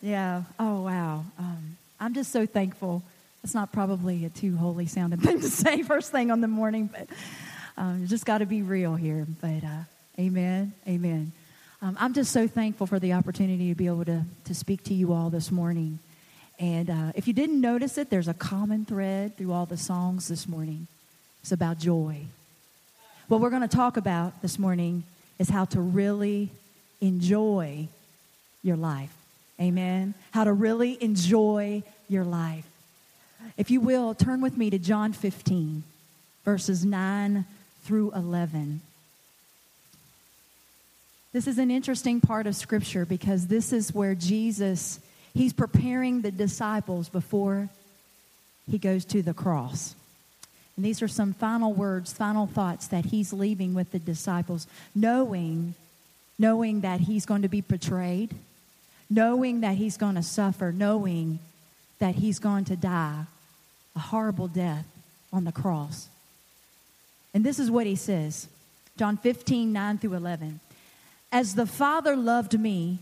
Yeah. Oh, wow. Um, I'm just so thankful. It's not probably a too holy sounding thing to say first thing on the morning, but um, just got to be real here. But uh, amen. Amen. Um, I'm just so thankful for the opportunity to be able to, to speak to you all this morning. And uh, if you didn't notice it, there's a common thread through all the songs this morning. It's about joy. What we're going to talk about this morning is how to really enjoy your life. Amen. How to really enjoy your life. If you will, turn with me to John 15, verses 9 through 11. This is an interesting part of Scripture because this is where Jesus, he's preparing the disciples before he goes to the cross. And these are some final words, final thoughts that he's leaving with the disciples, knowing, knowing that he's going to be betrayed, knowing that he's going to suffer, knowing that he's going to die a horrible death on the cross. And this is what he says John 15, 9 through 11. As the Father loved me,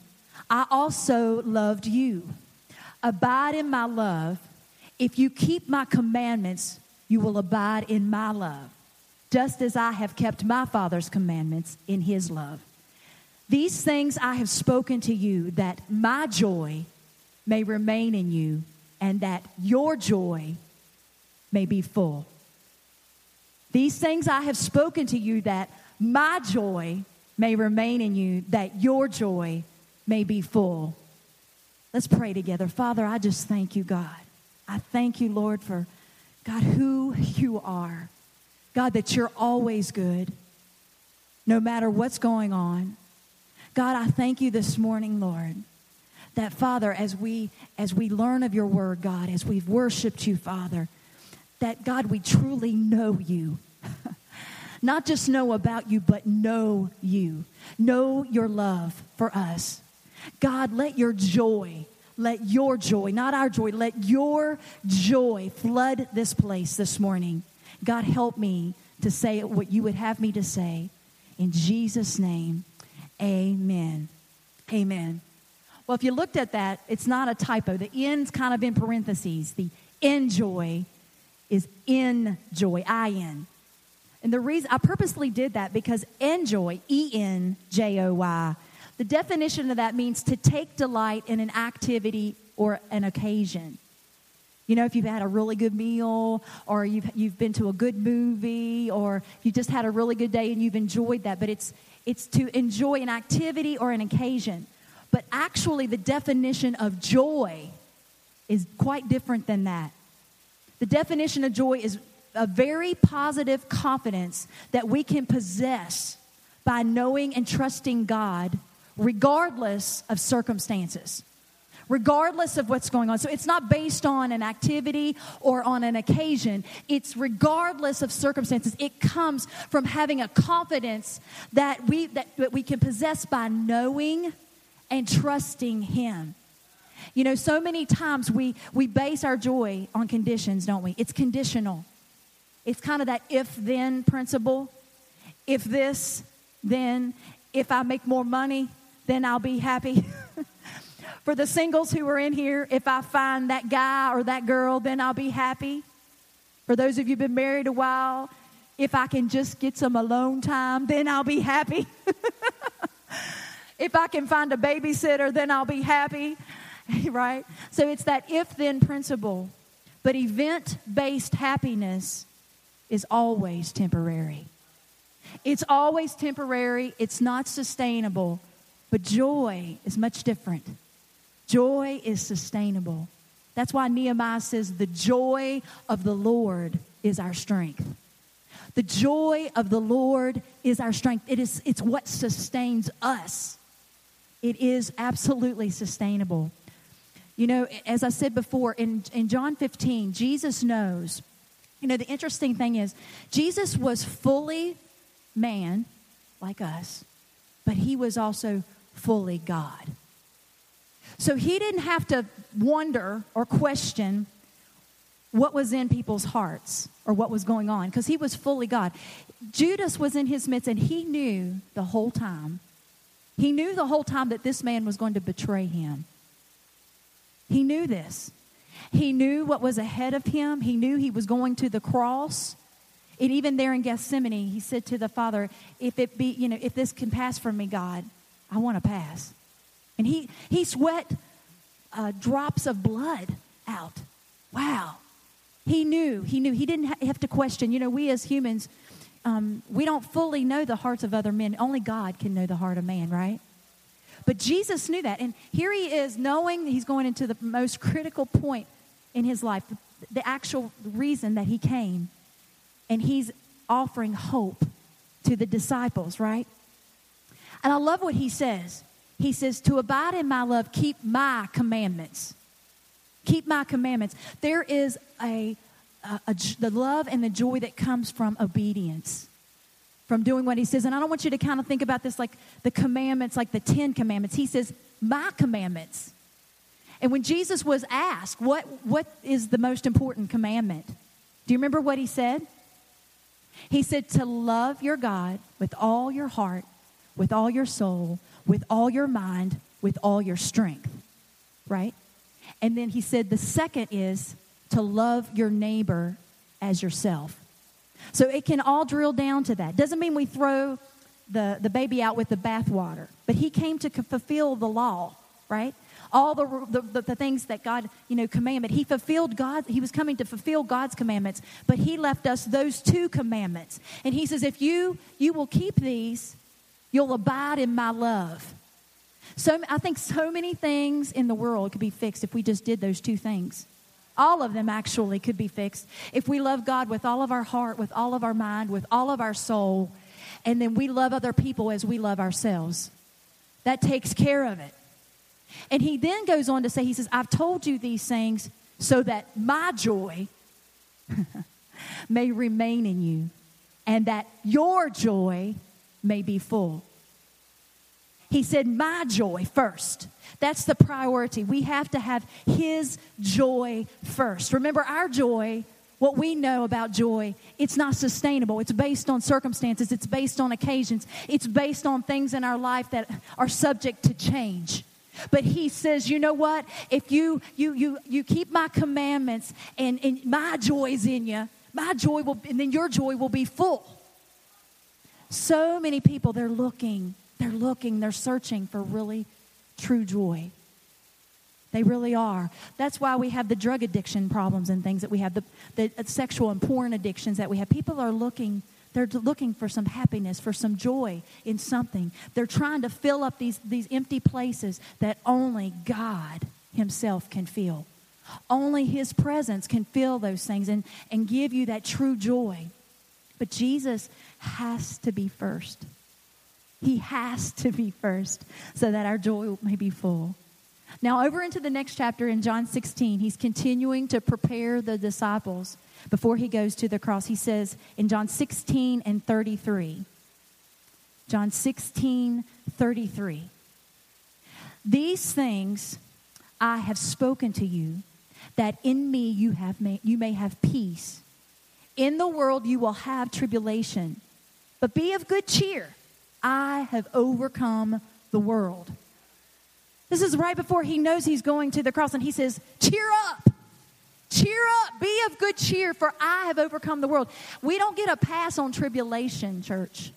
I also loved you. Abide in my love. If you keep my commandments, you will abide in my love, just as I have kept my Father's commandments in his love. These things I have spoken to you, that my joy may remain in you, and that your joy may be full. These things I have spoken to you, that my joy may remain in you, that your joy may be full. Let's pray together. Father, I just thank you, God. I thank you, Lord, for God, who you are. God, that you're always good, no matter what's going on. God, I thank you this morning, Lord, that Father, as we as we learn of your word, God, as we've worshiped you, Father, that God, we truly know you. Not just know about you, but know you. Know your love for us. God, let your joy, let your joy, not our joy, let your joy flood this place this morning. God, help me to say what you would have me to say. In Jesus' name, amen. Amen. Well, if you looked at that, it's not a typo. The end's kind of in parentheses. The enjoy is in joy, I N. And the reason I purposely did that because enjoy, E N J O Y, the definition of that means to take delight in an activity or an occasion. You know, if you've had a really good meal or you've, you've been to a good movie or you just had a really good day and you've enjoyed that, but it's, it's to enjoy an activity or an occasion. But actually, the definition of joy is quite different than that. The definition of joy is a very positive confidence that we can possess by knowing and trusting God regardless of circumstances, regardless of what's going on. So it's not based on an activity or on an occasion, it's regardless of circumstances. It comes from having a confidence that we, that, that we can possess by knowing and trusting Him. You know, so many times we, we base our joy on conditions, don't we? It's conditional. It's kind of that if then principle. If this, then if I make more money, then I'll be happy. For the singles who are in here, if I find that guy or that girl, then I'll be happy. For those of you who've been married a while, if I can just get some alone time, then I'll be happy. if I can find a babysitter, then I'll be happy. right? So it's that if then principle. But event based happiness is always temporary. It's always temporary, it's not sustainable. But joy is much different. Joy is sustainable. That's why Nehemiah says, The joy of the Lord is our strength. The joy of the Lord is our strength. It is, it's what sustains us. It is absolutely sustainable. You know, as I said before, in, in John 15, Jesus knows. You know, the interesting thing is, Jesus was fully man, like us, but he was also fully God. So he didn't have to wonder or question what was in people's hearts or what was going on because he was fully God. Judas was in his midst and he knew the whole time. He knew the whole time that this man was going to betray him. He knew this. He knew what was ahead of him. He knew he was going to the cross. And even there in Gethsemane, he said to the Father, if it be, you know, if this can pass from me, God, I want to pass. And he, he sweat uh, drops of blood out. Wow. He knew, he knew. He didn't have to question. You know, we as humans, um, we don't fully know the hearts of other men. Only God can know the heart of man, right? But Jesus knew that. And here he is knowing he's going into the most critical point in his life, the, the actual reason that he came. And he's offering hope to the disciples, right? And I love what he says. He says, To abide in my love, keep my commandments. Keep my commandments. There is a, a, a, the love and the joy that comes from obedience, from doing what he says. And I don't want you to kind of think about this like the commandments, like the Ten Commandments. He says, My commandments. And when Jesus was asked, What, what is the most important commandment? Do you remember what he said? He said, To love your God with all your heart, with all your soul, with all your mind, with all your strength. Right? And then he said, The second is to love your neighbor as yourself. So it can all drill down to that. Doesn't mean we throw the, the baby out with the bathwater, but he came to fulfill the law, right? all the, the, the, things that God, you know, commanded. He fulfilled God, he was coming to fulfill God's commandments, but he left us those two commandments. And he says, if you, you will keep these, you'll abide in my love. So I think so many things in the world could be fixed if we just did those two things. All of them actually could be fixed if we love God with all of our heart, with all of our mind, with all of our soul, and then we love other people as we love ourselves. That takes care of it. And he then goes on to say, He says, I've told you these things so that my joy may remain in you and that your joy may be full. He said, My joy first. That's the priority. We have to have His joy first. Remember, our joy, what we know about joy, it's not sustainable. It's based on circumstances, it's based on occasions, it's based on things in our life that are subject to change. But he says, you know what? If you you you you keep my commandments and, and my joy is in you, my joy will and then your joy will be full. So many people they're looking, they're looking, they're searching for really true joy. They really are. That's why we have the drug addiction problems and things that we have, the, the uh, sexual and porn addictions that we have. People are looking they're looking for some happiness, for some joy in something. They're trying to fill up these, these empty places that only God Himself can fill. Only His presence can fill those things and, and give you that true joy. But Jesus has to be first. He has to be first so that our joy may be full. Now, over into the next chapter in John 16, he's continuing to prepare the disciples before he goes to the cross. He says in John 16 and 33, John 16, 33, these things I have spoken to you, that in me you, have may, you may have peace. In the world you will have tribulation, but be of good cheer. I have overcome the world. This is right before he knows he's going to the cross, and he says, Cheer up. Cheer up, be of good cheer, for I have overcome the world. We don't get a pass on tribulation, church.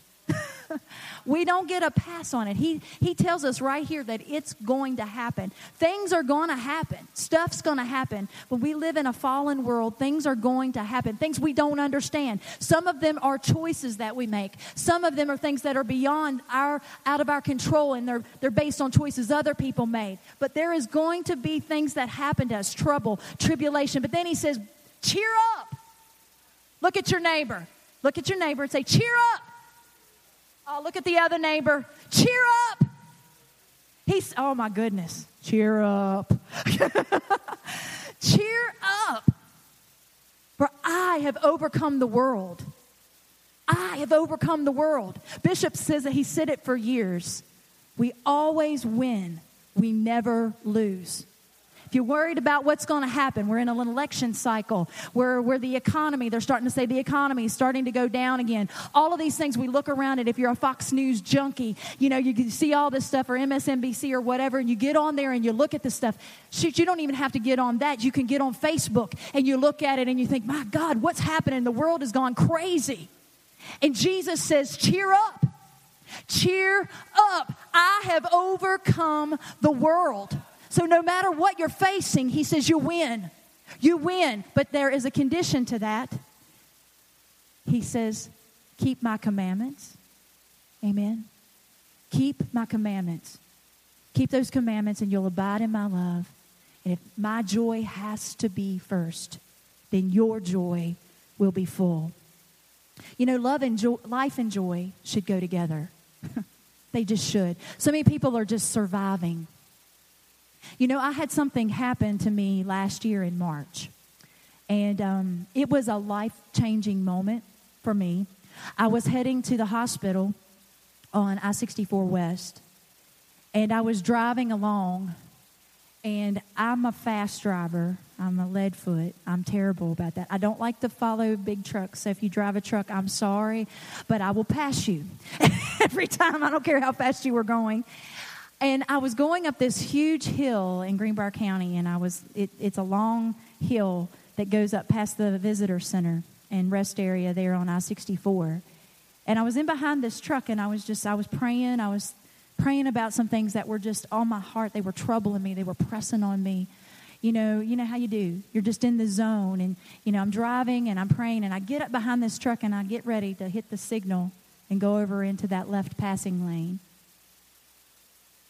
we don't get a pass on it. He, he tells us right here that it's going to happen. Things are going to happen. Stuff's going to happen. When we live in a fallen world, things are going to happen. Things we don't understand. Some of them are choices that we make. Some of them are things that are beyond our out of our control and they're they're based on choices other people made. But there is going to be things that happen to us, trouble, tribulation. But then he says, "Cheer up." Look at your neighbor. Look at your neighbor and say, "Cheer up." Oh, look at the other neighbor. Cheer up. He's, oh my goodness. Cheer up. Cheer up. For I have overcome the world. I have overcome the world. Bishop says that he said it for years. We always win, we never lose. If you're worried about what's going to happen, we're in an election cycle where, where the economy, they're starting to say the economy is starting to go down again. All of these things, we look around and if you're a Fox News junkie, you know, you can see all this stuff or MSNBC or whatever, and you get on there and you look at the stuff. Shoot, you don't even have to get on that. You can get on Facebook and you look at it and you think, my God, what's happening? The world has gone crazy. And Jesus says, cheer up. Cheer up. I have overcome the world. So no matter what you're facing, he says, you win. You win. But there is a condition to that. He says, keep my commandments. Amen. Keep my commandments. Keep those commandments, and you'll abide in my love. And if my joy has to be first, then your joy will be full. You know, love and joy, life and joy should go together. they just should. So many people are just surviving. You know, I had something happen to me last year in March, and um, it was a life changing moment for me. I was heading to the hospital on I 64 West, and I was driving along and I'm a fast driver. I'm a lead foot. I'm terrible about that. I don't like to follow big trucks. So if you drive a truck, I'm sorry, but I will pass you every time. I don't care how fast you were going. And I was going up this huge hill in Greenbrier County, and I was it, it's a long hill that goes up past the visitor center and rest area there on I-64. And I was in behind this truck, and I was just I was praying. I was praying about some things that were just on my heart. They were troubling me. They were pressing on me. You know, you know how you do. You're just in the zone and you know, I'm driving and I'm praying and I get up behind this truck and I get ready to hit the signal and go over into that left passing lane.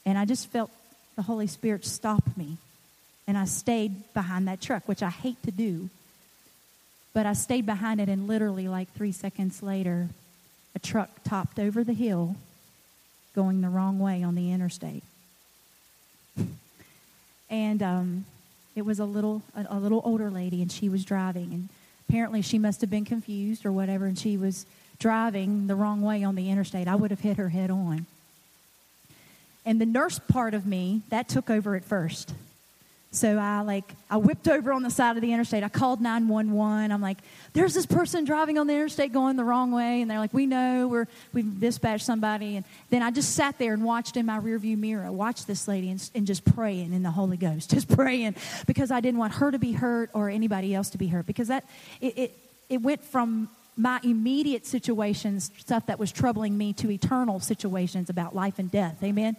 And I just felt the Holy Spirit stop me. And I stayed behind that truck, which I hate to do. But I stayed behind it, and literally, like three seconds later, a truck topped over the hill going the wrong way on the interstate. And um, it was a little a, a little older lady, and she was driving, and apparently she must have been confused or whatever, and she was driving the wrong way on the interstate. I would have hit her head on. And the nurse part of me that took over at first. So I like I whipped over on the side of the interstate. I called 911. I'm like, there's this person driving on the interstate going the wrong way, and they're like, we know we're we've dispatched somebody. And then I just sat there and watched in my rearview mirror, watched this lady and, and just praying in the Holy Ghost, just praying because I didn't want her to be hurt or anybody else to be hurt because that it it, it went from my immediate situations, stuff that was troubling me, to eternal situations about life and death. Amen.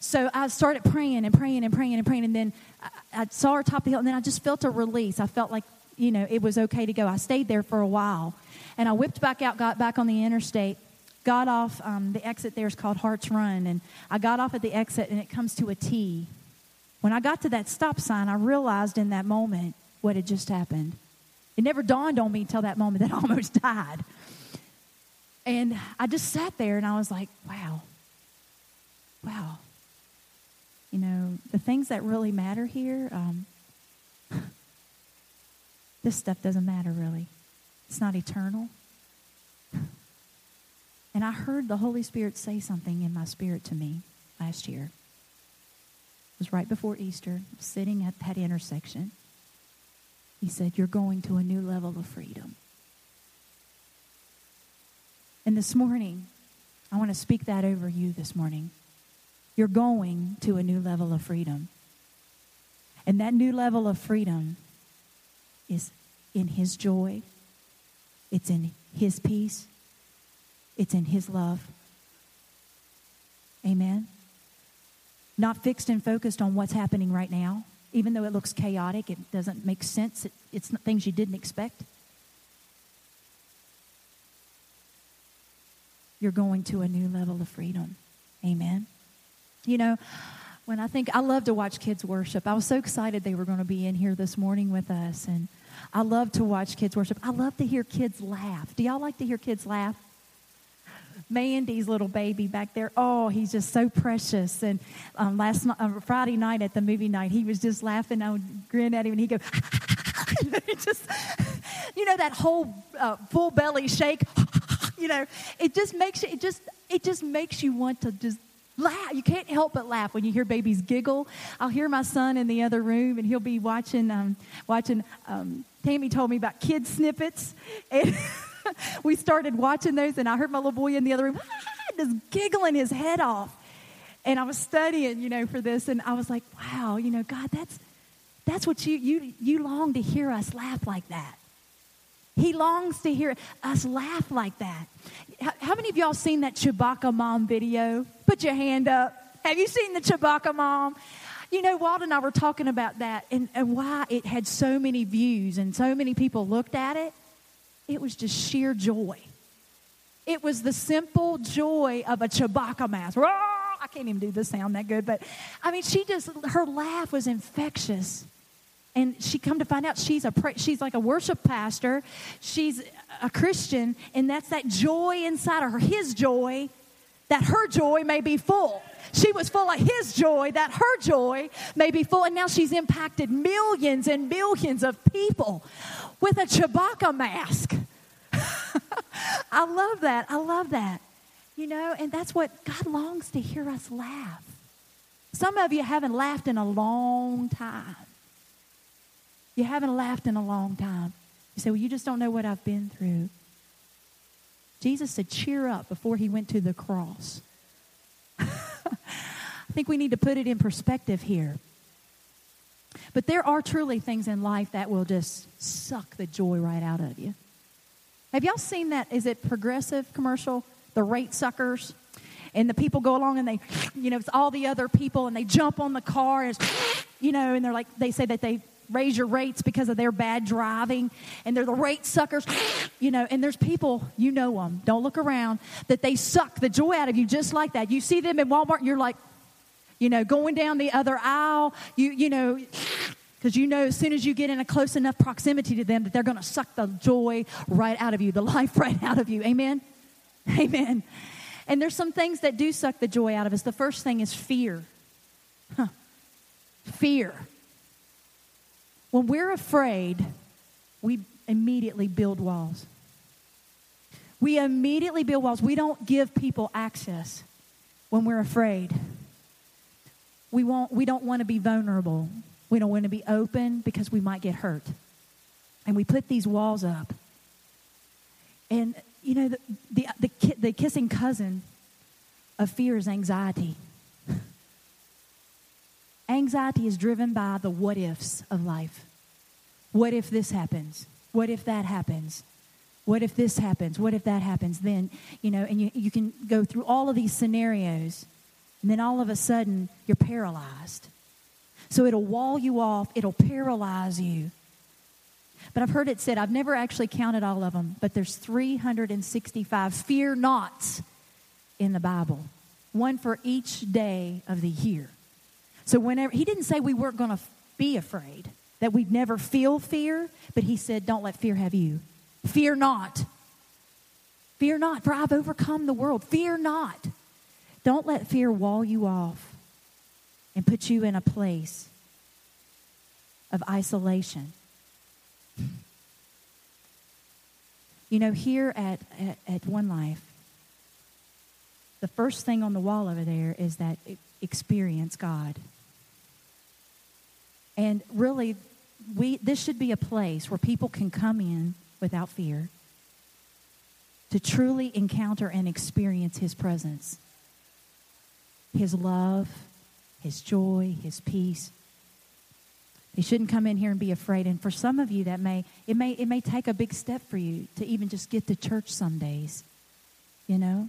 So I started praying and praying and praying and praying, and then I, I saw her top the hill, and then I just felt a release. I felt like, you know, it was okay to go. I stayed there for a while, and I whipped back out, got back on the interstate, got off. Um, the exit there is called Harts Run, and I got off at the exit, and it comes to a T. When I got to that stop sign, I realized in that moment what had just happened. It never dawned on me until that moment that I almost died. And I just sat there and I was like, wow, wow, you know, the things that really matter here, um, this stuff doesn't matter really. It's not eternal. And I heard the Holy Spirit say something in my spirit to me last year. It was right before Easter, sitting at that intersection. He said, You're going to a new level of freedom. And this morning, I want to speak that over you this morning. You're going to a new level of freedom. And that new level of freedom is in His joy, it's in His peace, it's in His love. Amen. Not fixed and focused on what's happening right now, even though it looks chaotic, it doesn't make sense, it, it's things you didn't expect. You're going to a new level of freedom. Amen. You know, when I think I love to watch kids worship. I was so excited they were going to be in here this morning with us and I love to watch kids worship. I love to hear kids laugh. Do y'all like to hear kids laugh? Mandy's little baby back there. Oh, he's just so precious. And um, last uh, Friday night at the movie night, he was just laughing. I would grin at him, and he'd go, just, you know, that whole uh, full belly shake. you know, it just makes you, it just, it just makes you want to just laugh. You can't help but laugh when you hear babies giggle. I'll hear my son in the other room, and he'll be watching. Um, watching. Um, Tammy told me about kid snippets, and we started watching those. And I heard my little boy in the other room just giggling his head off. And I was studying, you know, for this, and I was like, "Wow, you know, God, that's that's what you you you long to hear us laugh like that." He longs to hear us laugh like that. How many of y'all seen that Chewbacca mom video? Put your hand up. Have you seen the Chewbacca mom? You know, Walt and I were talking about that and, and why it had so many views and so many people looked at it. It was just sheer joy. It was the simple joy of a Chewbacca mask. I can't even do the sound that good, but I mean, she just, her laugh was infectious. And she come to find out she's a she's like a worship pastor. She's a christian and that's that joy inside of her his joy that her joy may be full. She was full of his joy that her joy may be full. And now she's impacted millions and millions of people with a Chewbacca mask i love that i love that you know and that's what god longs to hear us laugh some of you haven't laughed in a long time you haven't laughed in a long time. You say, Well, you just don't know what I've been through. Jesus said, Cheer up before he went to the cross. I think we need to put it in perspective here. But there are truly things in life that will just suck the joy right out of you. Have y'all seen that? Is it progressive commercial? The rate suckers? And the people go along and they, you know, it's all the other people and they jump on the car and, you know, and they're like, they say that they raise your rates because of their bad driving and they're the rate suckers you know and there's people you know them don't look around that they suck the joy out of you just like that you see them in walmart you're like you know going down the other aisle you you know because you know as soon as you get in a close enough proximity to them that they're going to suck the joy right out of you the life right out of you amen amen and there's some things that do suck the joy out of us the first thing is fear huh. fear when we're afraid, we immediately build walls. We immediately build walls. We don't give people access when we're afraid. We, won't, we don't want to be vulnerable. We don't want to be open because we might get hurt. And we put these walls up. And, you know, the, the, the, the kissing cousin of fear is anxiety. Anxiety is driven by the what ifs of life. What if this happens? What if that happens? What if this happens? What if that happens? Then, you know, and you, you can go through all of these scenarios, and then all of a sudden you're paralyzed. So it'll wall you off, it'll paralyze you. But I've heard it said, I've never actually counted all of them, but there's 365 fear nots in the Bible, one for each day of the year. So whenever, he didn't say we weren't going to be afraid, that we'd never feel fear, but he said, don't let fear have you. Fear not. Fear not, for I've overcome the world. Fear not. Don't let fear wall you off and put you in a place of isolation. You know, here at, at, at One Life, the first thing on the wall over there is that experience God. And really, we, this should be a place where people can come in without fear to truly encounter and experience His presence, His love, His joy, His peace. They shouldn't come in here and be afraid. And for some of you, that may it may it may take a big step for you to even just get to church some days, you know.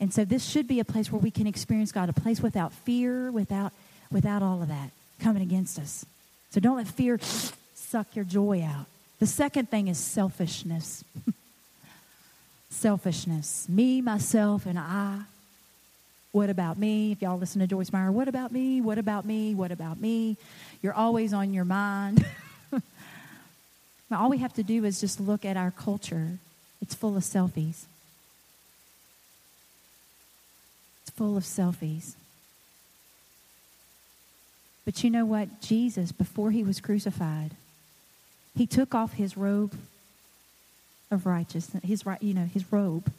And so this should be a place where we can experience God, a place without fear, without without all of that coming against us. So don't let fear suck your joy out. The second thing is selfishness. selfishness. Me, myself, and I. What about me? If y'all listen to Joyce Meyer, what about me? What about me? What about me? You're always on your mind. now, all we have to do is just look at our culture. It's full of selfies. It's full of selfies. But you know what? Jesus, before he was crucified, he took off his robe of righteousness, his you know, his robe.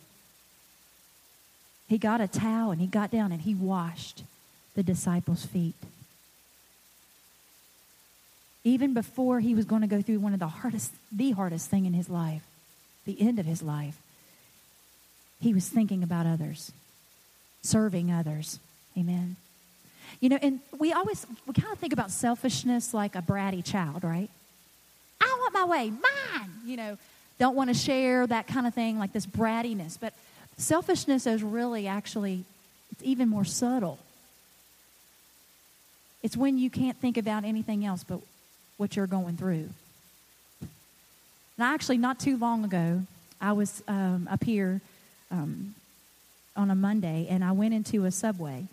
He got a towel and he got down and he washed the disciples' feet. Even before he was going to go through one of the hardest, the hardest thing in his life, the end of his life, he was thinking about others, serving others. Amen. You know, and we always, we kind of think about selfishness like a bratty child, right? I want my way, mine, you know, don't want to share, that kind of thing, like this brattiness. But selfishness is really actually, it's even more subtle. It's when you can't think about anything else but what you're going through. And actually, not too long ago, I was um, up here um, on a Monday, and I went into a subway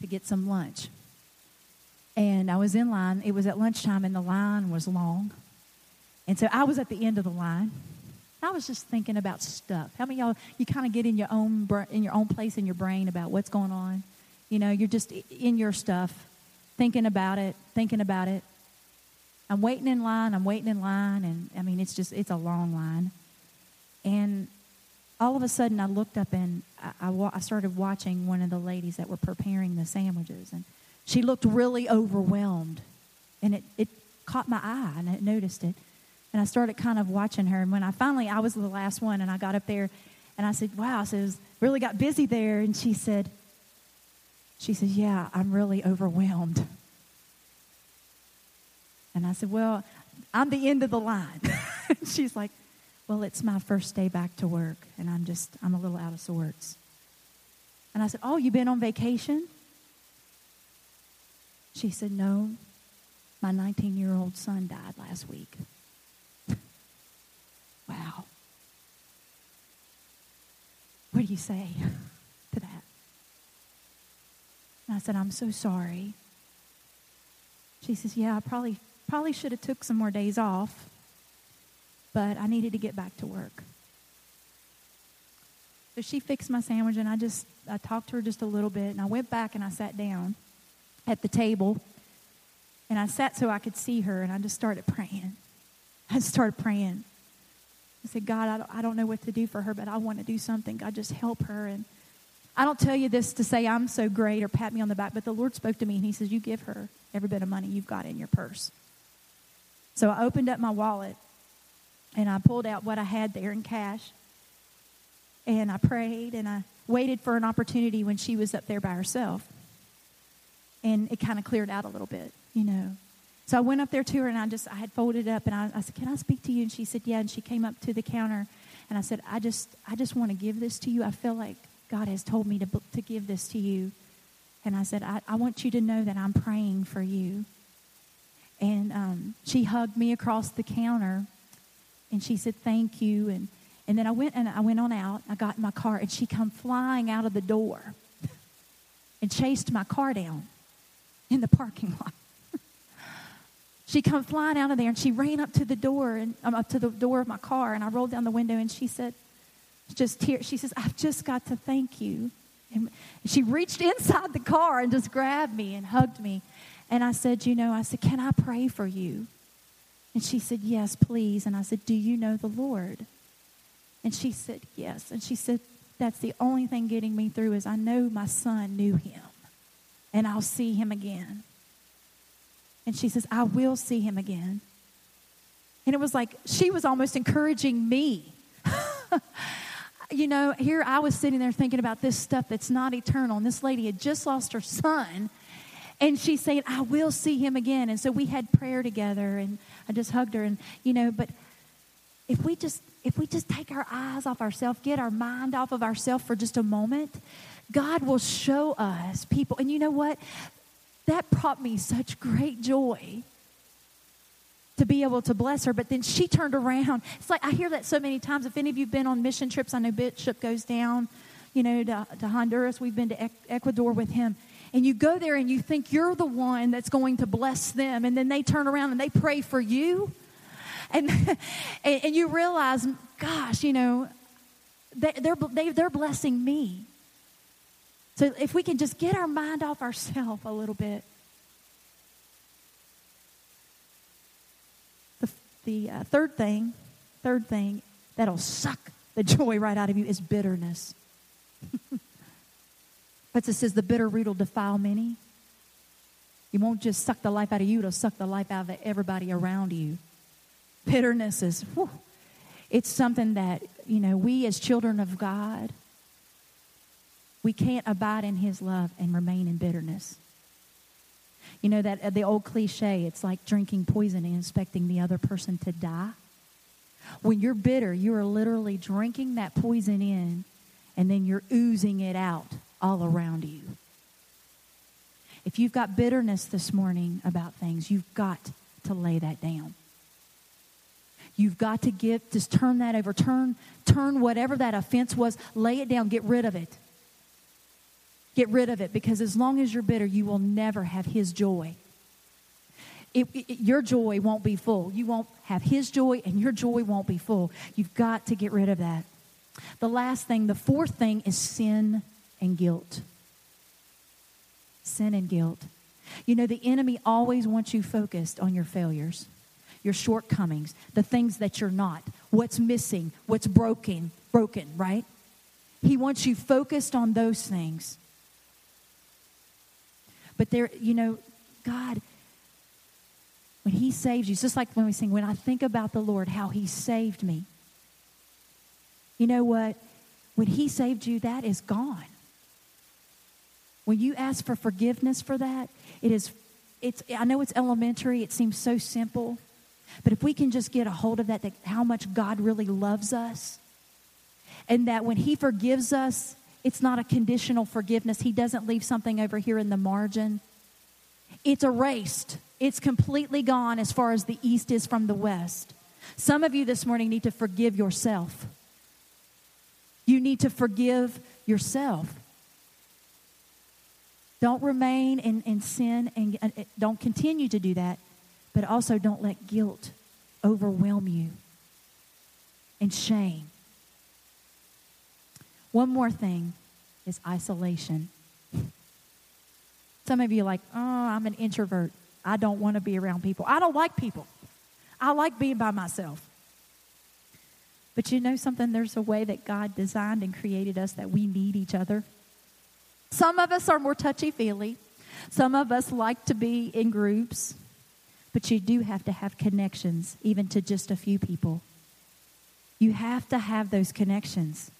to get some lunch. And I was in line. It was at lunchtime, and the line was long. And so I was at the end of the line. I was just thinking about stuff. How many y'all you kind of get in your own in your own place in your brain about what's going on? You know, you're just in your stuff, thinking about it, thinking about it. I'm waiting in line. I'm waiting in line, and I mean, it's just it's a long line. And all of a sudden, I looked up and I, I, I started watching one of the ladies that were preparing the sandwiches, and she looked really overwhelmed, and it it caught my eye, and I noticed it. And I started kind of watching her. And when I finally, I was the last one, and I got up there and I said, Wow, I said, really got busy there. And she said, She said, Yeah, I'm really overwhelmed. And I said, Well, I'm the end of the line. She's like, Well, it's my first day back to work, and I'm just, I'm a little out of sorts. And I said, Oh, you've been on vacation? She said, No, my 19 year old son died last week. Wow. What do you say to that? And I said, I'm so sorry. She says, Yeah, I probably probably should have took some more days off, but I needed to get back to work. So she fixed my sandwich and I just I talked to her just a little bit and I went back and I sat down at the table and I sat so I could see her and I just started praying. I started praying. I said, God, I don't, I don't know what to do for her, but I want to do something. God, just help her. And I don't tell you this to say I'm so great or pat me on the back, but the Lord spoke to me and He says, You give her every bit of money you've got in your purse. So I opened up my wallet and I pulled out what I had there in cash. And I prayed and I waited for an opportunity when she was up there by herself. And it kind of cleared out a little bit, you know. So I went up there to her and I just, I had folded up and I, I said, Can I speak to you? And she said, Yeah. And she came up to the counter and I said, I just, I just want to give this to you. I feel like God has told me to, to give this to you. And I said, I, I want you to know that I'm praying for you. And um, she hugged me across the counter and she said, Thank you. And, and then I went and I went on out. I got in my car and she come flying out of the door and chased my car down in the parking lot. She come flying out of there and she ran up to the door and um, up to the door of my car and I rolled down the window and she said, just tears. She says, I've just got to thank you. And she reached inside the car and just grabbed me and hugged me. And I said, You know, I said, Can I pray for you? And she said, Yes, please. And I said, Do you know the Lord? And she said, Yes. And she said, That's the only thing getting me through is I know my son knew him and I'll see him again. And she says, I will see him again. And it was like she was almost encouraging me. you know, here I was sitting there thinking about this stuff that's not eternal. And this lady had just lost her son. And she's saying, I will see him again. And so we had prayer together and I just hugged her. And, you know, but if we just if we just take our eyes off ourselves, get our mind off of ourselves for just a moment, God will show us people. And you know what? That brought me such great joy to be able to bless her. But then she turned around. It's like I hear that so many times. If any of you have been on mission trips, I know Bishop goes down, you know, to, to Honduras. We've been to Ecuador with him. And you go there and you think you're the one that's going to bless them. And then they turn around and they pray for you. And, and, and you realize, gosh, you know, they, they're, they, they're blessing me. So if we can just get our mind off ourselves a little bit. The, the uh, third thing, third thing that'll suck the joy right out of you is bitterness. but it says the bitter root will defile many. You won't just suck the life out of you, it'll suck the life out of everybody around you. Bitterness is, whew, it's something that, you know, we as children of God, we can't abide in His love and remain in bitterness. You know that uh, the old cliche, it's like drinking poison and expecting the other person to die. When you're bitter, you are literally drinking that poison in and then you're oozing it out all around you. If you've got bitterness this morning about things, you've got to lay that down. You've got to give, just turn that over. Turn, turn whatever that offense was, lay it down, get rid of it. Get rid of it because as long as you're bitter, you will never have His joy. It, it, your joy won't be full. You won't have His joy, and your joy won't be full. You've got to get rid of that. The last thing, the fourth thing, is sin and guilt. Sin and guilt. You know, the enemy always wants you focused on your failures, your shortcomings, the things that you're not, what's missing, what's broken, broken, right? He wants you focused on those things. But there, you know, God, when He saves you, it's just like when we sing, when I think about the Lord, how He saved me. You know what? When He saved you, that is gone. When you ask for forgiveness for that, it is, it's, I know it's elementary, it seems so simple, but if we can just get a hold of that, that how much God really loves us, and that when He forgives us, it's not a conditional forgiveness. He doesn't leave something over here in the margin. It's erased, it's completely gone as far as the east is from the west. Some of you this morning need to forgive yourself. You need to forgive yourself. Don't remain in, in sin and uh, don't continue to do that, but also don't let guilt overwhelm you and shame. One more thing is isolation. Some of you are like, oh, I'm an introvert. I don't want to be around people. I don't like people. I like being by myself. But you know something? There's a way that God designed and created us that we need each other. Some of us are more touchy feely. Some of us like to be in groups. But you do have to have connections, even to just a few people. You have to have those connections.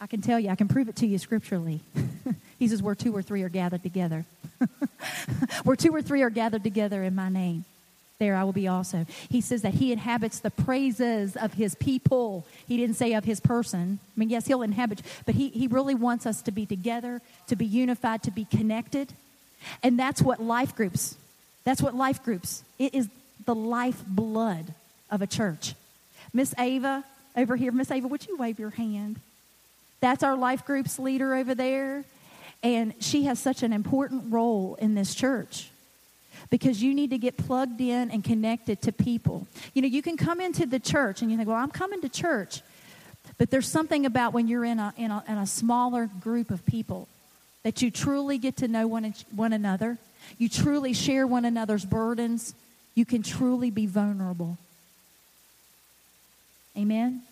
I can tell you, I can prove it to you scripturally. he says, Where two or three are gathered together. Where two or three are gathered together in my name, there I will be also. He says that he inhabits the praises of his people. He didn't say of his person. I mean, yes, he'll inhabit, but he, he really wants us to be together, to be unified, to be connected. And that's what life groups, that's what life groups, it is the life blood of a church. Miss Ava, over here, Miss Ava, would you wave your hand? That's our life group's leader over there. And she has such an important role in this church because you need to get plugged in and connected to people. You know, you can come into the church and you think, well, I'm coming to church. But there's something about when you're in a, in a, in a smaller group of people that you truly get to know one, one another. You truly share one another's burdens. You can truly be vulnerable. Amen?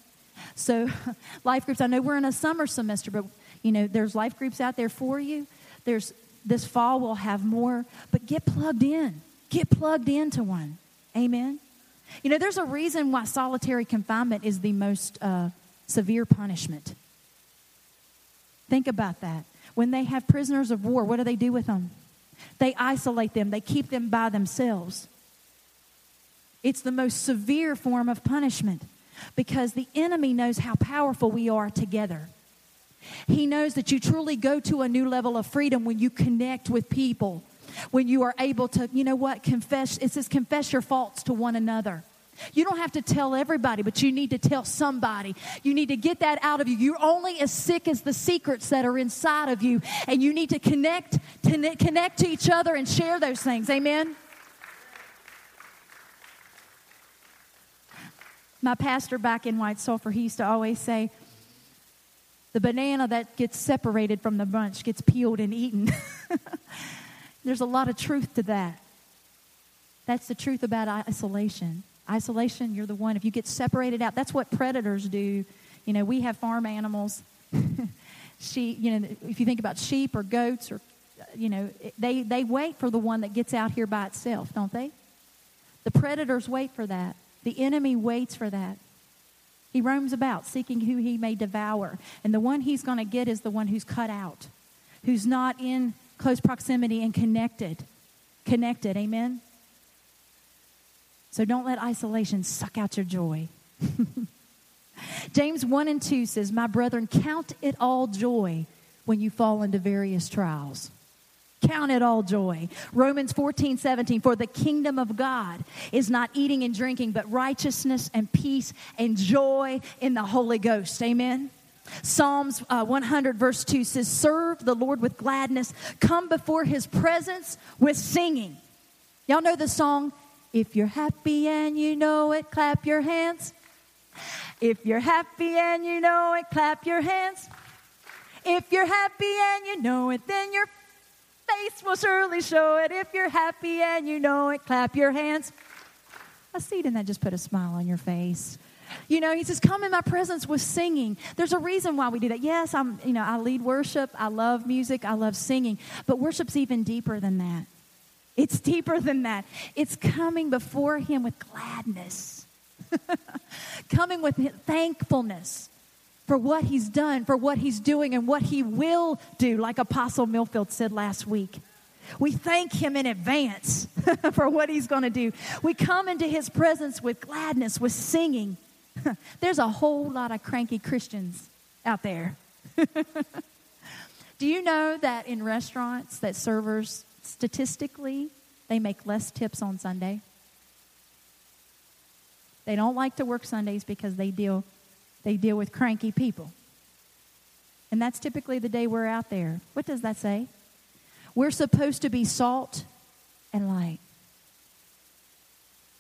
So, life groups, I know we're in a summer semester, but you know, there's life groups out there for you. There's this fall we'll have more, but get plugged in. Get plugged into one. Amen. You know, there's a reason why solitary confinement is the most uh, severe punishment. Think about that. When they have prisoners of war, what do they do with them? They isolate them, they keep them by themselves. It's the most severe form of punishment because the enemy knows how powerful we are together. He knows that you truly go to a new level of freedom when you connect with people, when you are able to, you know what, confess. It says, confess your faults to one another. You don't have to tell everybody, but you need to tell somebody. You need to get that out of you. You're only as sick as the secrets that are inside of you, and you need to connect, connect to each other and share those things. Amen. My pastor back in White Sulphur, he used to always say, the banana that gets separated from the bunch gets peeled and eaten. There's a lot of truth to that. That's the truth about isolation. Isolation, you're the one. If you get separated out, that's what predators do. You know, we have farm animals. She, you know, if you think about sheep or goats or, you know, they, they wait for the one that gets out here by itself, don't they? The predators wait for that. The enemy waits for that. He roams about seeking who he may devour. And the one he's going to get is the one who's cut out, who's not in close proximity and connected. Connected, amen? So don't let isolation suck out your joy. James 1 and 2 says, My brethren, count it all joy when you fall into various trials. Count it all joy. Romans 14, 17, for the kingdom of God is not eating and drinking, but righteousness and peace and joy in the Holy Ghost. Amen. Psalms uh, 100, verse 2 says, Serve the Lord with gladness, come before his presence with singing. Y'all know the song, If You're Happy and You Know It, Clap Your Hands. If you're happy and you know it, clap your hands. If you're happy and you know it, then your face will surely show it. If you're happy and you know it, clap your hands. I see, didn't that just put a smile on your face? You know, he says, Come in my presence with singing. There's a reason why we do that. Yes, I'm, you know, I lead worship. I love music. I love singing. But worship's even deeper than that. It's deeper than that. It's coming before him with gladness, coming with thankfulness for what he's done, for what he's doing, and what he will do, like Apostle Millfield said last week. We thank him in advance for what he's going to do. We come into his presence with gladness, with singing. There's a whole lot of cranky Christians out there. do you know that in restaurants that servers statistically they make less tips on Sunday? They don't like to work Sundays because they deal they deal with cranky people. And that's typically the day we're out there. What does that say? We're supposed to be salt and light.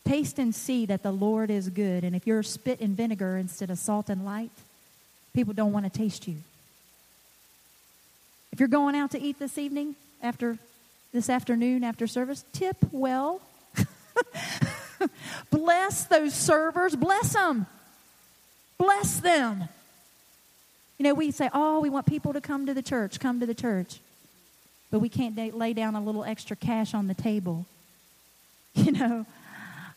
Taste and see that the Lord is good. And if you're spit and vinegar instead of salt and light, people don't want to taste you. If you're going out to eat this evening, after this afternoon, after service, tip well. bless those servers, bless them. Bless them. You know, we say, oh, we want people to come to the church, come to the church. But we can't lay down a little extra cash on the table. You know?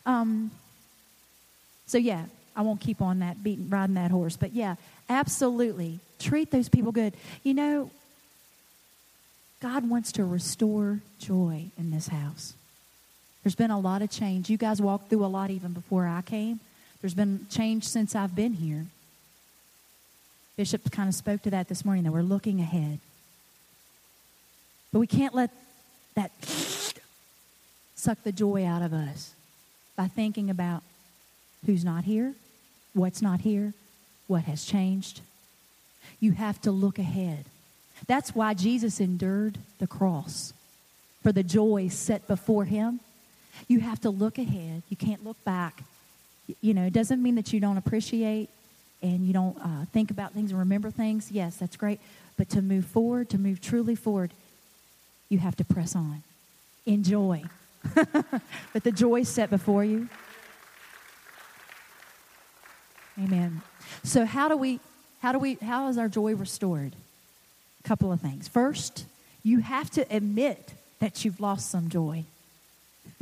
Um, so, yeah, I won't keep on that, beating, riding that horse. But, yeah, absolutely. Treat those people good. You know, God wants to restore joy in this house. There's been a lot of change. You guys walked through a lot even before I came. There's been change since I've been here. Bishop kind of spoke to that this morning that we're looking ahead. But we can't let that suck the joy out of us by thinking about who's not here, what's not here, what has changed. You have to look ahead. That's why Jesus endured the cross for the joy set before him. You have to look ahead. You can't look back you know, it doesn't mean that you don't appreciate and you don't uh, think about things and remember things. Yes, that's great. But to move forward, to move truly forward, you have to press on. Enjoy. but the joy set before you. Amen. So how do we how do we how is our joy restored? A couple of things. First, you have to admit that you've lost some joy.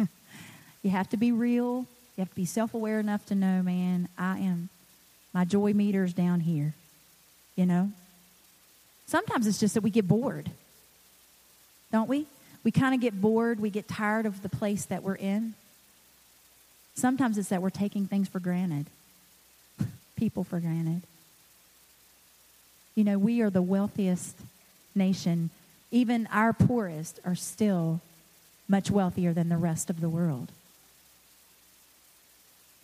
you have to be real you have to be self aware enough to know, man, I am, my joy meter's down here. You know? Sometimes it's just that we get bored, don't we? We kind of get bored. We get tired of the place that we're in. Sometimes it's that we're taking things for granted, people for granted. You know, we are the wealthiest nation. Even our poorest are still much wealthier than the rest of the world.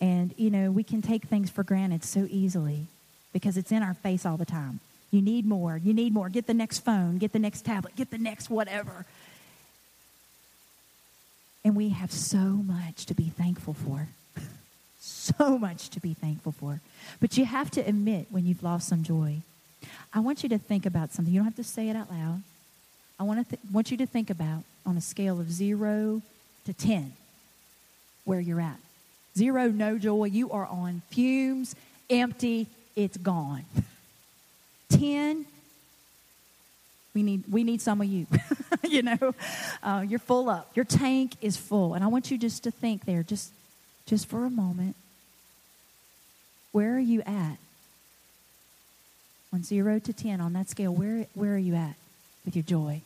And, you know, we can take things for granted so easily because it's in our face all the time. You need more. You need more. Get the next phone. Get the next tablet. Get the next whatever. And we have so much to be thankful for. so much to be thankful for. But you have to admit when you've lost some joy. I want you to think about something. You don't have to say it out loud. I want, to th- want you to think about on a scale of zero to 10 where you're at. Zero, no joy. You are on fumes, empty, it's gone. 10, We need, we need some of you. you know, uh, you're full up. Your tank is full. And I want you just to think there, just, just for a moment. Where are you at? On zero to 10 on that scale, where, where are you at with your joy?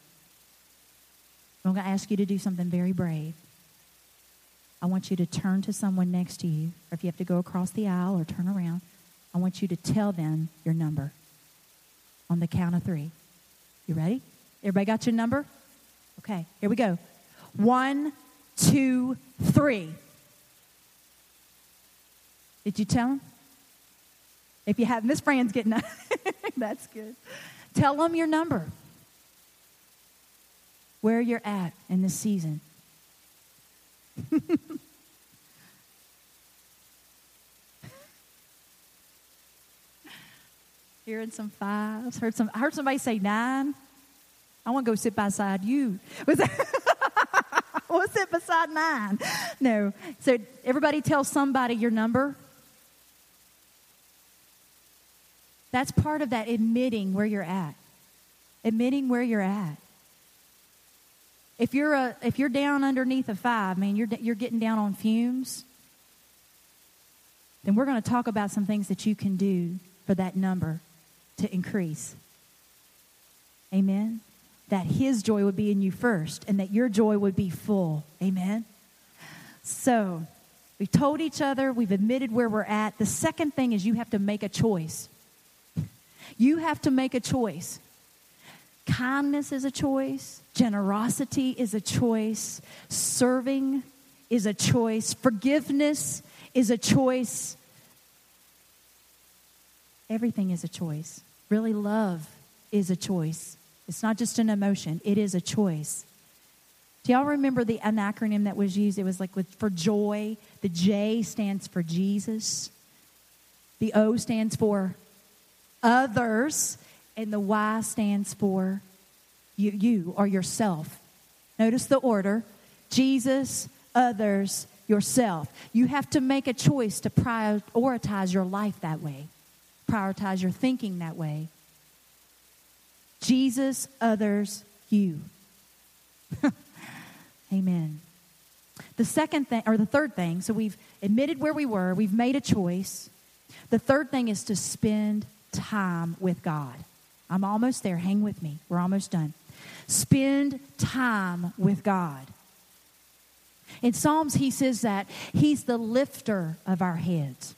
I'm going to ask you to do something very brave. I want you to turn to someone next to you, or if you have to go across the aisle or turn around, I want you to tell them your number on the count of three. You ready? Everybody got your number? Okay, here we go. One, two, three. Did you tell them? If you have, Miss Fran's getting that. That's good. Tell them your number. Where you're at in this season. Hearing some fives. Heard some. I heard somebody say nine. I want to go sit beside you. Was that? we'll sit beside nine. No. So everybody tell somebody your number. That's part of that admitting where you're at. Admitting where you're at. If you're a if you're down underneath a five, man, you're you're getting down on fumes. Then we're going to talk about some things that you can do for that number to increase. Amen. That His joy would be in you first, and that your joy would be full. Amen. So we've told each other, we've admitted where we're at. The second thing is you have to make a choice. You have to make a choice. Kindness is a choice, generosity is a choice, serving is a choice, forgiveness is a choice. Everything is a choice. Really, love is a choice. It's not just an emotion, it is a choice. Do y'all remember the an acronym that was used? It was like with, for joy. The J stands for Jesus. The O stands for others and the Y stands for you, you or yourself. Notice the order Jesus, others, yourself. You have to make a choice to prioritize your life that way, prioritize your thinking that way. Jesus, others, you. Amen. The second thing, or the third thing, so we've admitted where we were, we've made a choice. The third thing is to spend time with God. I'm almost there. Hang with me. We're almost done. Spend time with God. In Psalms, he says that he's the lifter of our heads.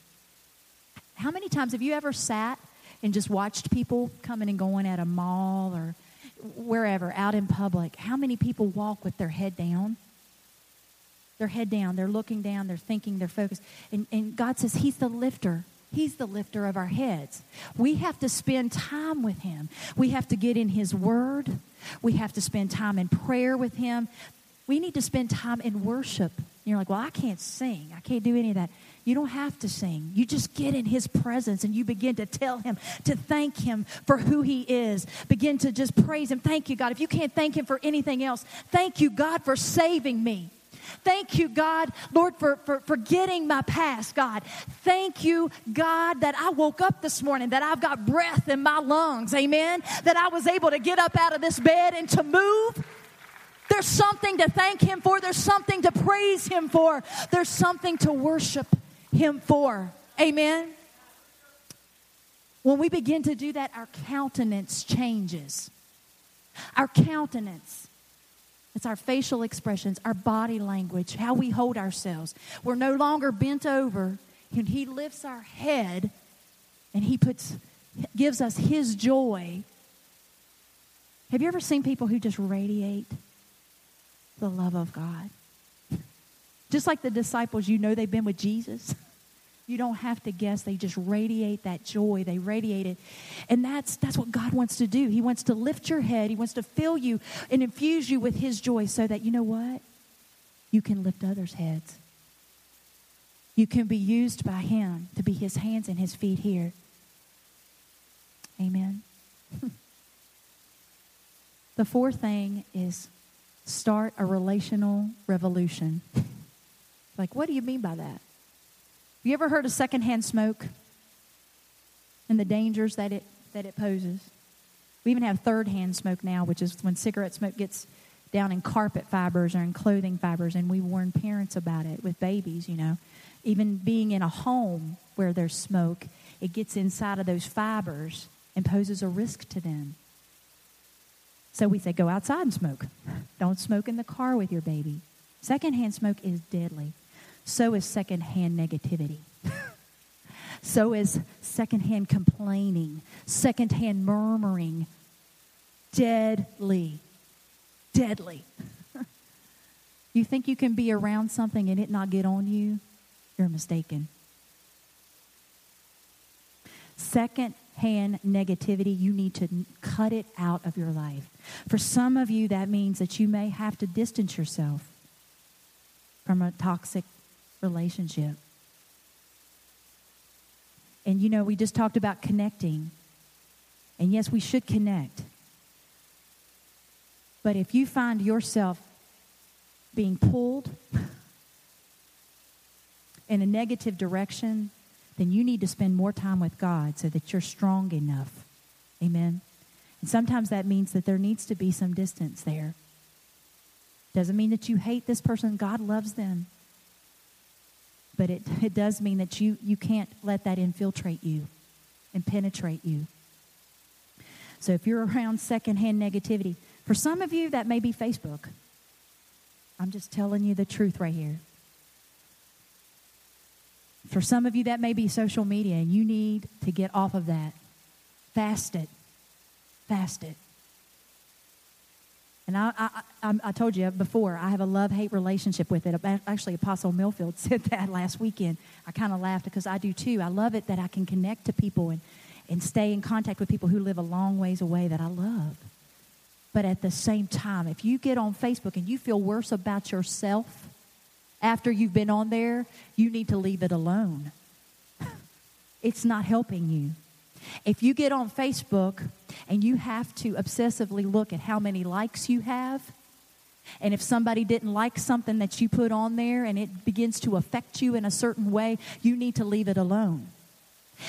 How many times have you ever sat and just watched people coming and going at a mall or wherever, out in public? How many people walk with their head down? Their head down, they're looking down, they're thinking, they're focused. And, and God says he's the lifter He's the lifter of our heads. We have to spend time with Him. We have to get in His Word. We have to spend time in prayer with Him. We need to spend time in worship. You're like, well, I can't sing. I can't do any of that. You don't have to sing. You just get in His presence and you begin to tell Him, to thank Him for who He is. Begin to just praise Him. Thank you, God. If you can't thank Him for anything else, thank you, God, for saving me. Thank you, God, Lord, for, for forgetting my past, God. Thank you, God, that I woke up this morning, that I've got breath in my lungs, amen. That I was able to get up out of this bed and to move. There's something to thank Him for, there's something to praise Him for, there's something to worship Him for, amen. When we begin to do that, our countenance changes. Our countenance. It's our facial expressions, our body language, how we hold ourselves. We're no longer bent over, and He lifts our head and He puts, gives us His joy. Have you ever seen people who just radiate the love of God? Just like the disciples, you know they've been with Jesus. You don't have to guess. They just radiate that joy. They radiate it. And that's, that's what God wants to do. He wants to lift your head. He wants to fill you and infuse you with His joy so that, you know what? You can lift others' heads. You can be used by Him to be His hands and His feet here. Amen. the fourth thing is start a relational revolution. like, what do you mean by that? You ever heard of secondhand smoke and the dangers that it, that it poses? We even have third hand smoke now, which is when cigarette smoke gets down in carpet fibers or in clothing fibers, and we warn parents about it with babies, you know. Even being in a home where there's smoke, it gets inside of those fibers and poses a risk to them. So we say, go outside and smoke. Don't smoke in the car with your baby. Secondhand smoke is deadly. So is secondhand negativity. so is secondhand complaining, secondhand murmuring. Deadly. Deadly. you think you can be around something and it not get on you? You're mistaken. Second hand negativity, you need to cut it out of your life. For some of you, that means that you may have to distance yourself from a toxic relationship. And you know, we just talked about connecting. And yes, we should connect. But if you find yourself being pulled in a negative direction, then you need to spend more time with God so that you're strong enough. Amen. And sometimes that means that there needs to be some distance there. Doesn't mean that you hate this person. God loves them. But it, it does mean that you, you can't let that infiltrate you and penetrate you. So if you're around secondhand negativity, for some of you, that may be Facebook. I'm just telling you the truth right here. For some of you, that may be social media, and you need to get off of that. Fast it. Fast it. And I, I, I, told you before, I have a love hate relationship with it. Actually, Apostle Millfield said that last weekend. I kind of laughed because I do too. I love it that I can connect to people and, and stay in contact with people who live a long ways away that I love. But at the same time, if you get on Facebook and you feel worse about yourself after you've been on there, you need to leave it alone. It's not helping you. If you get on Facebook and you have to obsessively look at how many likes you have, and if somebody didn't like something that you put on there and it begins to affect you in a certain way, you need to leave it alone.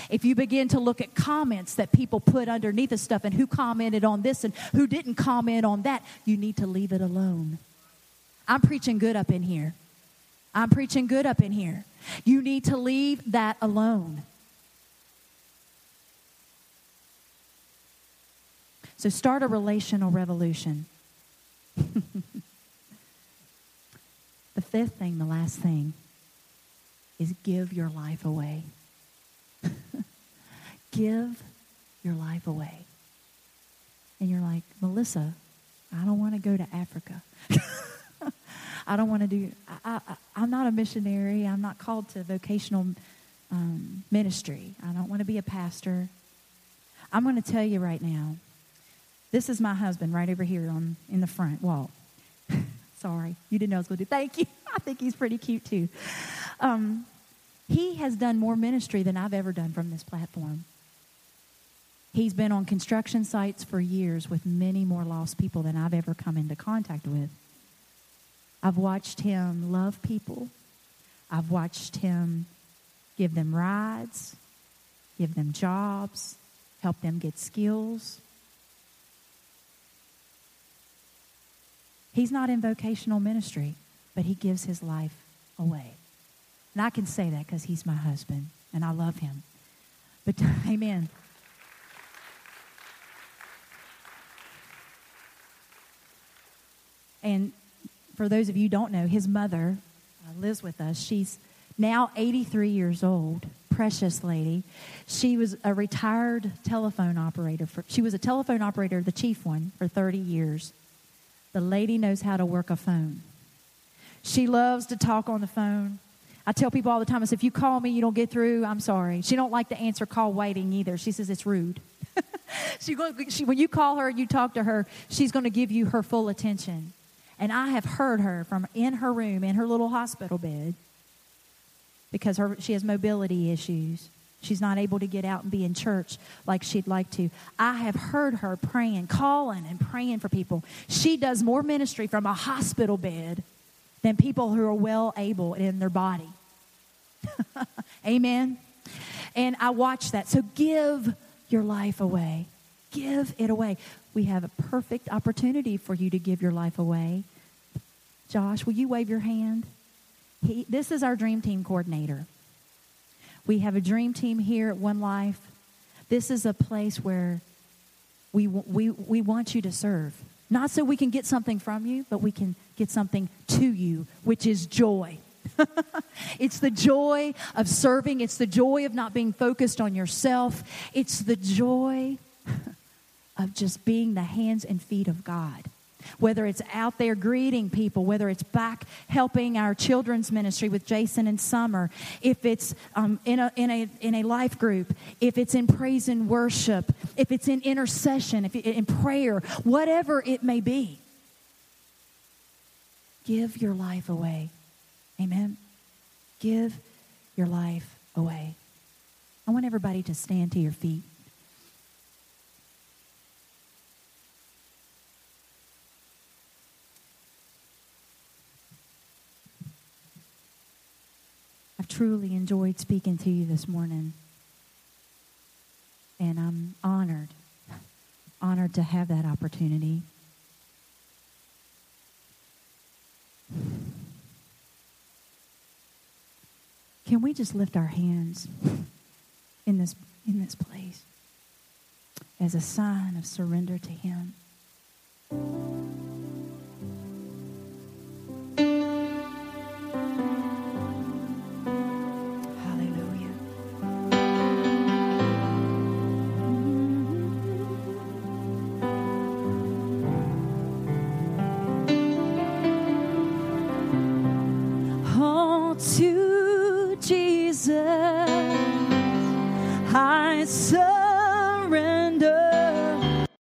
If you begin to look at comments that people put underneath the stuff and who commented on this and who didn't comment on that, you need to leave it alone. I'm preaching good up in here. I'm preaching good up in here. You need to leave that alone. So start a relational revolution. the fifth thing, the last thing, is give your life away. give your life away. And you're like, Melissa, I don't want to go to Africa. I don't want to do, I, am not a missionary. I'm not called to vocational um, ministry. I don't want to be a pastor. I'm going to tell you right now this is my husband right over here on, in the front wall. Sorry, you didn't know I was going to do. Thank you. I think he's pretty cute too. Um, he has done more ministry than I've ever done from this platform. He's been on construction sites for years with many more lost people than I've ever come into contact with. I've watched him love people. I've watched him give them rides, give them jobs, help them get skills. He's not in vocational ministry, but he gives his life away. And I can say that because he's my husband and I love him. But, amen. And for those of you don't know, his mother uh, lives with us. She's now 83 years old, precious lady. She was a retired telephone operator. For, she was a telephone operator, the chief one, for 30 years. The lady knows how to work a phone. She loves to talk on the phone. I tell people all the time, I say, if you call me, you don't get through, I'm sorry. She don't like to answer call waiting either. She says it's rude. she, she, when you call her and you talk to her, she's going to give you her full attention. And I have heard her from in her room, in her little hospital bed, because her, she has mobility issues. She's not able to get out and be in church like she'd like to. I have heard her praying, calling, and praying for people. She does more ministry from a hospital bed than people who are well able in their body. Amen. And I watch that. So give your life away. give it away. We have a perfect opportunity for you to give your life away. Josh, will you wave your hand? He, this is our dream team coordinator. We have a dream team here at One Life. This is a place where we, we, we want you to serve. Not so we can get something from you, but we can get something to you, which is joy. it's the joy of serving. It's the joy of not being focused on yourself. It's the joy of just being the hands and feet of God. Whether it's out there greeting people, whether it's back helping our children's ministry with Jason and Summer, if it's um, in, a, in, a, in a life group, if it's in praise and worship, if it's in intercession, if it, in prayer, whatever it may be, give your life away Amen. Give your life away. I want everybody to stand to your feet. Truly enjoyed speaking to you this morning. And I'm honored, honored to have that opportunity. Can we just lift our hands in this, in this place as a sign of surrender to Him?